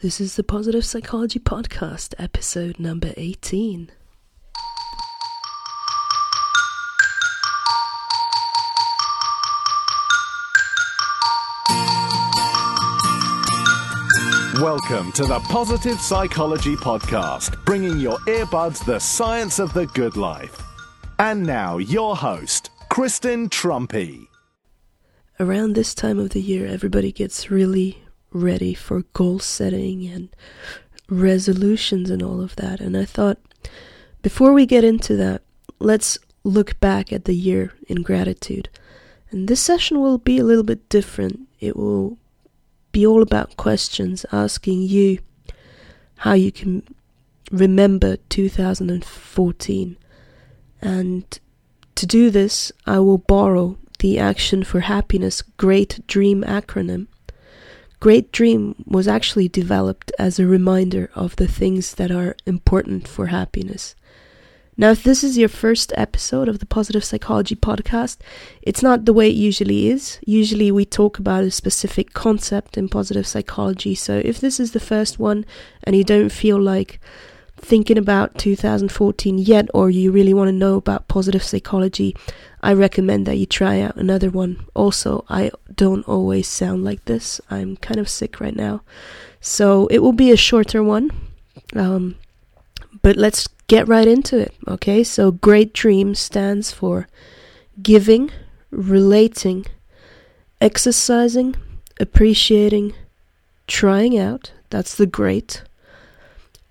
This is the Positive Psychology Podcast, episode number 18. Welcome to the Positive Psychology Podcast, bringing your earbuds the science of the good life. And now, your host, Kristen Truempy. Around this time of the year, everybody gets really ready for goal setting and resolutions and all of that. And I thought, before we get into that, let's look back at the year in gratitude. And this session will be a little bit different. It will be all about questions asking you how you can remember 2014. And to do this, I will borrow the Action for Happiness Great Dream acronym. Great Dream was actually developed as a reminder of the things that are important for happiness. Now, if this is your first episode of the Positive Psychology Podcast, it's not the way it usually is. Usually, we talk about a specific concept in positive psychology. So, if this is the first one and you don't feel like thinking about 2014 yet, or you really want to know about positive psychology, I recommend that you try out another one. Also, I don't always sound like this. I'm kind of sick right now. So, it will be a shorter one. Um, but let's get right into it, okay? So, Great Dream stands for giving, relating, exercising, appreciating, trying out. That's the great.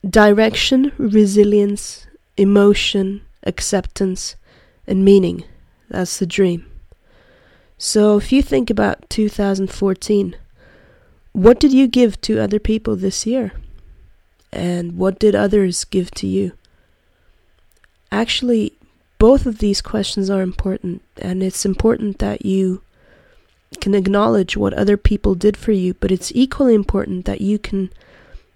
Direction, resilience, emotion, acceptance, and meaning. That's the dream. So, if you think about 2014, what did you give to other people this year? And what did others give to you? Actually, both of these questions are important, and it's important that you can acknowledge what other people did for you, but it's equally important that you can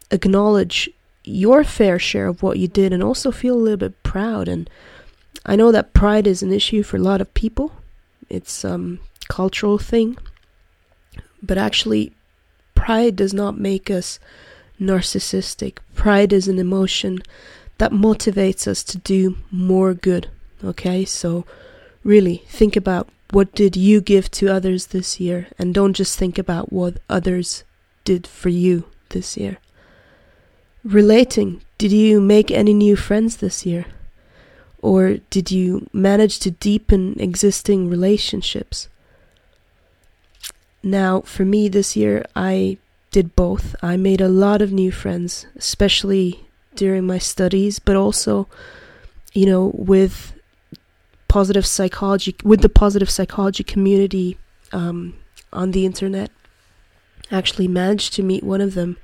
acknowledge your fair share of what you did and also feel a little bit proud. And I know that pride is an issue for a lot of people, it's um, cultural thing, but actually, pride does not make us narcissistic. Pride is an emotion that motivates us to do more good. Okay, so really think about what did you give to others this year and don't just think about what others did for you this year. Relating, did you make any new friends this year? Or did you manage to deepen existing relationships? Now, for me this year, I did both. I made a lot of new friends, especially during my studies, but also, you know, with positive psychology, with the positive psychology community um, on the internet. Actually, managed to meet one of them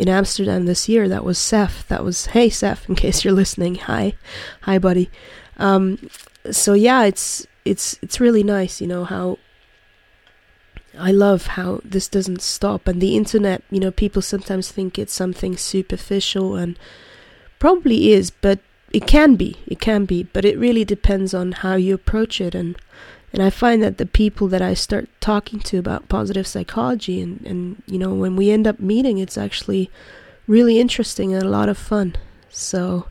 in Amsterdam this year. That was Seth. That was hey Seth, in case you're listening. Hi, hi, buddy. Um, so yeah, it's it's it's really nice, you know how I love how this doesn't stop. And the internet, you know, people sometimes think it's something superficial and probably is, but it can be. It can be, but it really depends on how you approach it. And and I find that the people that I start talking to about positive psychology and, and you know, when we end up meeting, it's actually really interesting and a lot of fun. So,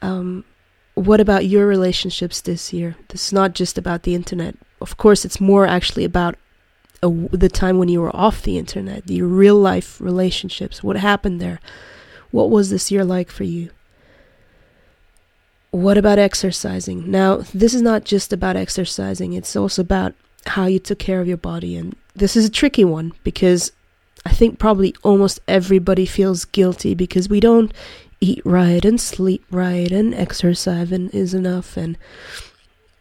um, what about your relationships this year? This is not just about the internet. Of course, it's more actually about a, the time when you were off the internet, your real life relationships. What happened there? What was this year like for you? What about exercising? Now, this is not just about exercising, it's also about how you took care of your body. And this is a tricky one because I think probably almost everybody feels guilty because we don't eat right and sleep right and exercise and is enough. And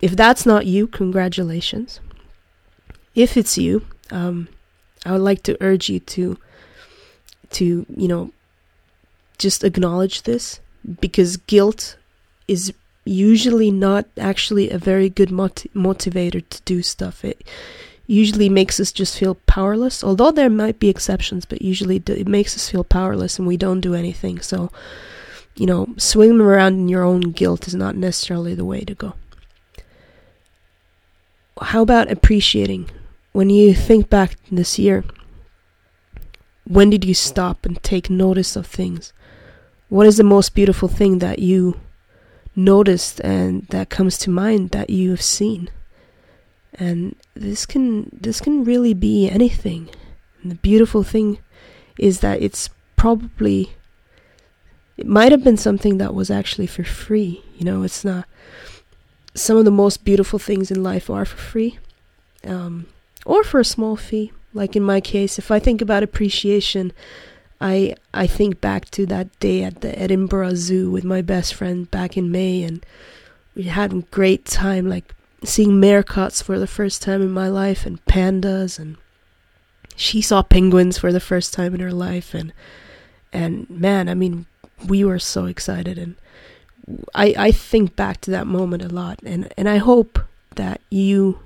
if that's not you, congratulations if it's you, um, I would like to urge you to to you know just acknowledge this because guilt is usually not actually a very good motivator to do stuff. It usually makes us just feel powerless. Although there might be exceptions, but usually it makes us feel powerless and we don't do anything. So, you know, swimming around in your own guilt is not necessarily the way to go. How about appreciating when you think back this year, when did you stop and take notice of things? What is the most beautiful thing that you noticed and that comes to mind that you have seen? And this can this can really be anything. And the beautiful thing is that it's probably it might have been something that was actually for free. You know, it's not some of the most beautiful things in life are for free. Um, or for a small fee. Like in my case, if I think about appreciation, I I think back to that day at the Edinburgh Zoo with my best friend back in May, and we had a great time, like seeing meerkats for the first time in my life, and pandas, and she saw penguins for the first time in her life, and and man, I mean, we were so excited, and I I think back to that moment a lot, and and I hope that you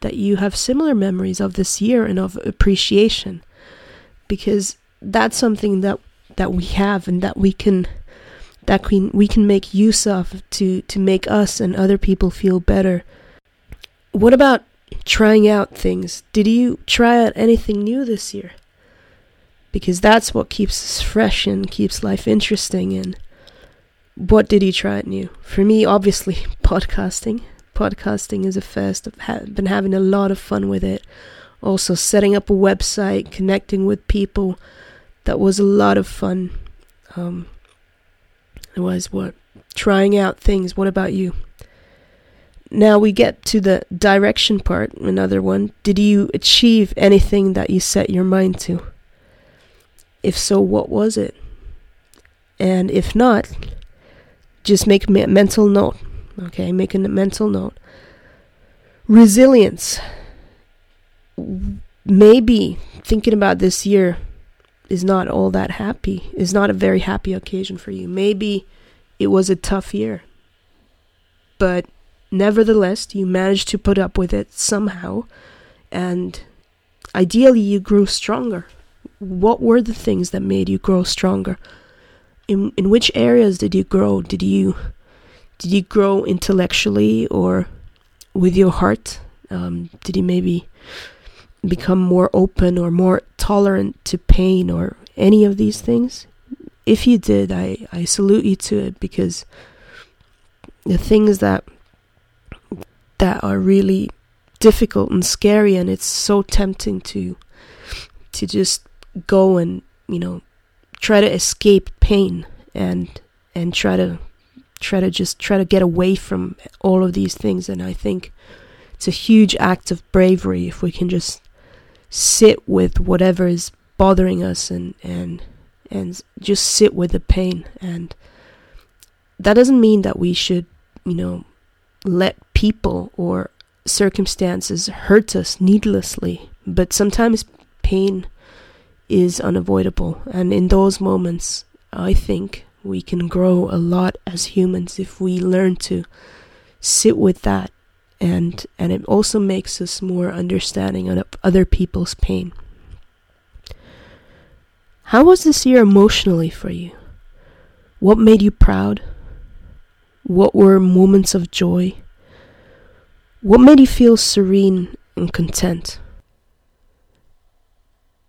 that you have similar memories of this year and of appreciation because that's something that that we have and that we can that we, we can make use of to to make us and other people feel better what about trying out things did you try out anything new this year because that's what keeps us fresh and keeps life interesting and what did you try out new for me obviously podcasting podcasting is a first. I've ha- been having a lot of fun with it. Also, setting up a website, connecting with people. That was a lot of fun. Um, it was what? Trying out things. What about you? Now we get to the direction part, another one. Did you achieve anything that you set your mind to? If so, what was it? And if not, just make a mental note. Okay, making a mental note. Resilience. Maybe thinking about this year is not all that happy, is not a very happy occasion for you. Maybe it was a tough year. But nevertheless, you managed to put up with it somehow, and ideally, you grew stronger. What were the things that made you grow stronger? In, in which areas did you grow? Did you did you grow intellectually or with your heart? Um, did you maybe become more open or more tolerant to pain or any of these things? If you did, I, I salute you to it because the things that that are really difficult and scary and it's so tempting to to just go and you know try to escape pain and and try to try to just try to get away from all of these things. And I think it's a huge act of bravery if we can just sit with whatever is bothering us and and and just sit with the pain. And that doesn't mean that we should you know let people or circumstances hurt us needlessly but sometimes pain is unavoidable. And in those moments i think we can grow a lot as humans if we learn to sit with that and and it also makes us more understanding of other people's pain. How was this year emotionally for you? What made you proud? What were moments of joy? What made you feel serene and content?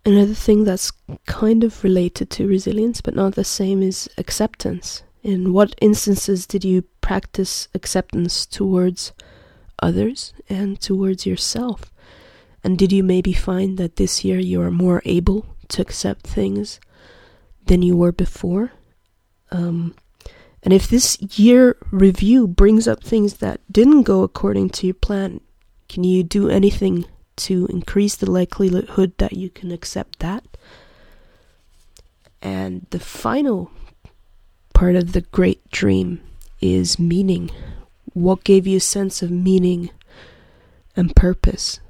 Another thing that's kind of related to resilience but not the same is acceptance. In what instances did you practice acceptance towards others and towards yourself? And did you maybe find that this year you are more able to accept things than you were before? Um, and if this year review brings up things that didn't go according to your plan, can you do anything to increase the likelihood that you can accept that. And the final part of the great dream is meaning. What gave you a sense of meaning and purpose?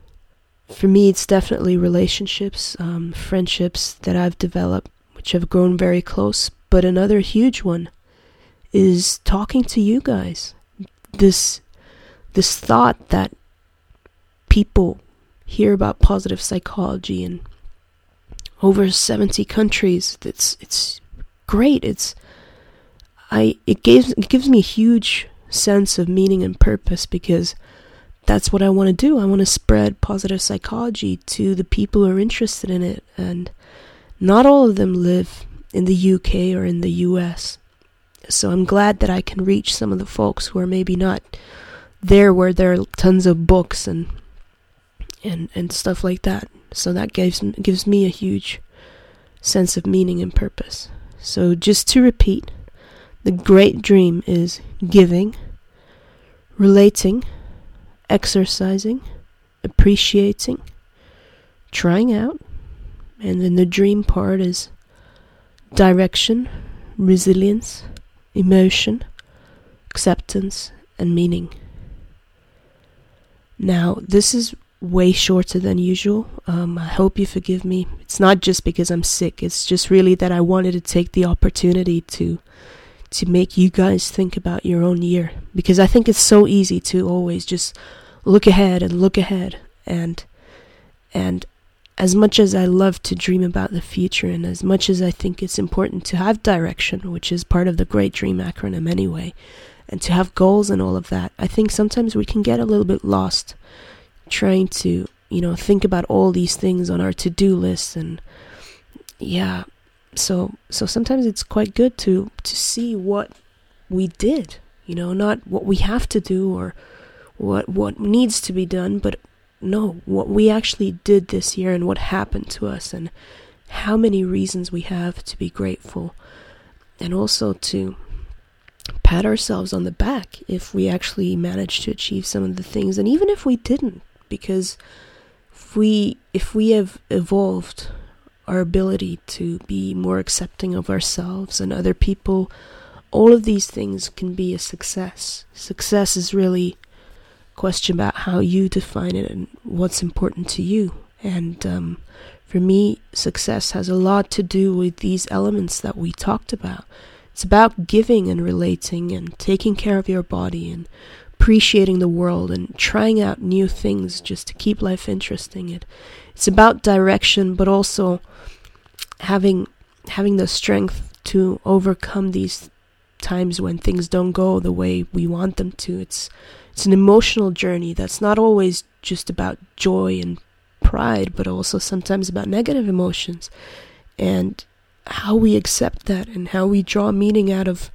For me, it's definitely relationships, um, friendships that I've developed, which have grown very close. But another huge one is talking to you guys. This this thought that people hear about positive psychology in over 70 countries. It's it's great. It's I it gives it gives me a huge sense of meaning and purpose because that's what I want to do. I want to spread positive psychology to the people who are interested in it and not all of them live in the UK or in the US. So I'm glad that I can reach some of the folks who are maybe not there where there are tons of books and and and stuff like that. So that gives gives me a huge sense of meaning and purpose. So just to repeat, the great dream is giving, relating, exercising, appreciating, trying out, and then the dream part is direction, resilience, emotion, acceptance, and meaning. Now, this is way shorter than usual. Um, I hope you forgive me. It's not just because I'm sick, it's just really that I wanted to take the opportunity to to make you guys think about your own year. Because I think it's so easy to always just look ahead and look ahead. And and as much as I love to dream about the future and as much as I think it's important to have direction, which is part of the Great Dream acronym anyway, and to have goals and all of that, I think sometimes we can get a little bit lost trying to, you know, think about all these things on our to-do list. And yeah, so so sometimes it's quite good to to see what we did, you know, not what we have to do or what what needs to be done, but no, what we actually did this year and what happened to us and how many reasons we have to be grateful. And also to pat ourselves on the back if we actually managed to achieve some of the things. And even if we didn't because if we if we have evolved our ability to be more accepting of ourselves and other people all of these things can be a success success is really a question about how you define it and what's important to you. And um, for me, success has a lot to do with these elements that we talked about. It's about giving and relating and taking care of your body and appreciating the world and trying out new things just to keep life interesting. It it's about direction, but also having having the strength to overcome these times when things don't go the way we want them to. It's it's an emotional journey that's not always just about joy and pride, but also sometimes about negative emotions. And how we accept that and how we draw meaning out of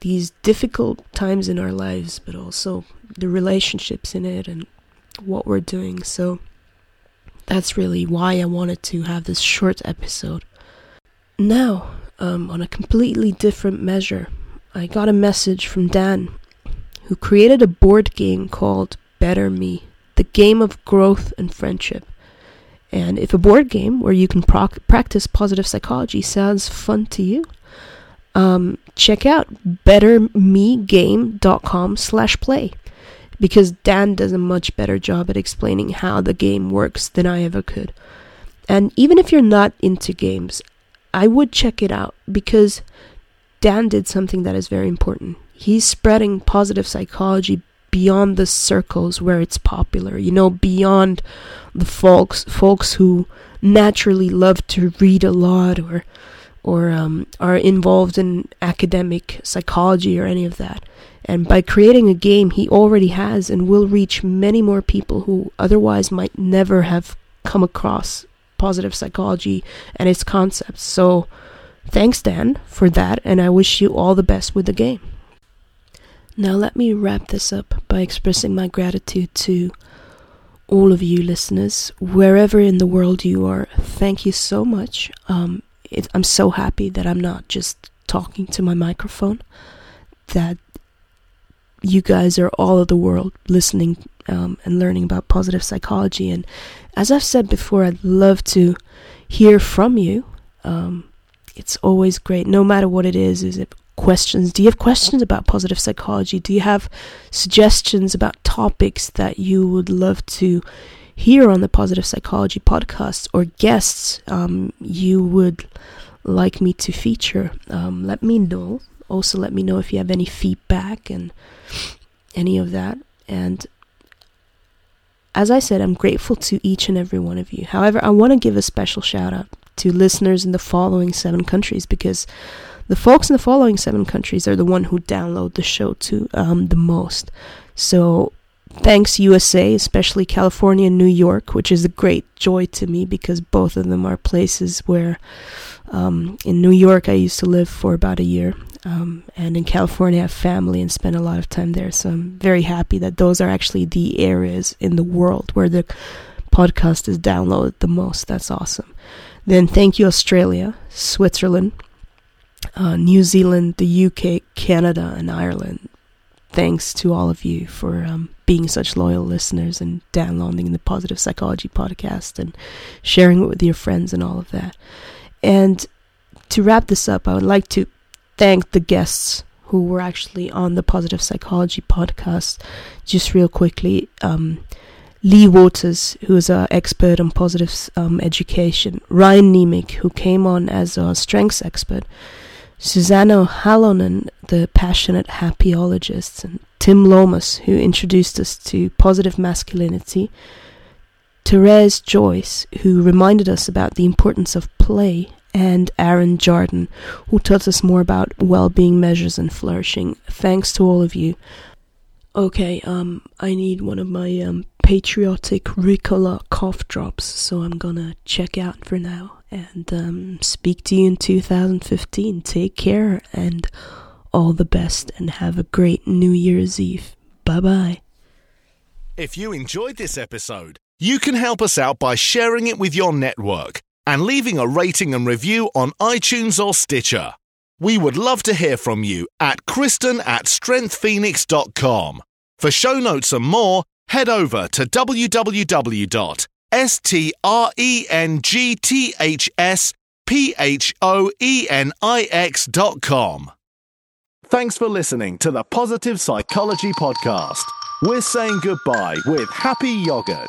these difficult times in our lives, but also the relationships in it and what we're doing. So that's really why I wanted to have this short episode. Now, um, on a completely different measure, I got a message from Dan who created a board game called Better Me, the game of growth and friendship. And if a board game where you can practice positive psychology sounds fun to you, um, check out bettermegame.com slash play because Dan does a much better job at explaining how the game works than I ever could. And even if you're not into games, I would check it out because Dan did something that is very important he's spreading positive psychology beyond the circles where it's popular you know beyond the folks folks who naturally love to read a lot or or um, are involved in academic psychology or any of that and by creating a game he already has and will reach many more people who otherwise might never have come across positive psychology and its concepts so thanks dan for that and i wish you all the best with the game now, let me wrap this up by expressing my gratitude to all of you listeners, wherever in the world you are. Thank you so much. Um, it, I'm so happy that I'm not just talking to my microphone, that you guys are all of the world listening um, and learning about positive psychology. And as I've said before, I'd love to hear from you. Um, it's always great, no matter what it is. Is it questions? Do you have questions about positive psychology? Do you have suggestions about topics that you would love to hear on the Positive Psychology podcast or guests um, you would like me to feature? Um, let me know. Also, let me know if you have any feedback and any of that. And as I said, I'm grateful to each and every one of you. However, I want to give a special shout out to listeners in the following seven countries because the folks in the following seven countries are the one who download the show to um, the most. So thanks USA, especially California and New York, which is a great joy to me because both of them are places where um, in New York I used to live for about a year. Um, and in California, I have family and spend a lot of time there. So I'm very happy that those are actually the areas in the world where the podcast is downloaded the most. That's awesome. Then thank you, Australia, Switzerland, uh, New Zealand, the UK, Canada, and Ireland. Thanks to all of you for um, being such loyal listeners and downloading the Positive Psychology podcast and sharing it with your friends and all of that. And to wrap this up, I would like to thank the guests who were actually on the Positive Psychology podcast. Just real quickly, um, Lea Waters, who is an expert on positive um, education, Ryan Niemiec, who came on as a strengths expert, Susanna Halonen, the passionate happyologist, and Tim Lomas, who introduced us to positive masculinity, Therese Joyce, who reminded us about the importance of play, and Aaron Jarden, who taught us more about well-being measures and flourishing. Thanks to all of you. Okay, um, I need one of my um, patriotic Ricola cough drops, so I'm gonna check out for now and um, speak to you in 2015. Take care and all the best, and have a great New Year's Eve. Bye bye. If you enjoyed this episode, you can help us out by sharing it with your network and leaving a rating and review on iTunes or Stitcher. We would love to hear from you at Kristen at strengthsphoenix.com. For show notes and more, head over to www.strengthsphoenix.com. Thanks for listening to the Positive Psychology Podcast. We're saying goodbye with happy yogurt.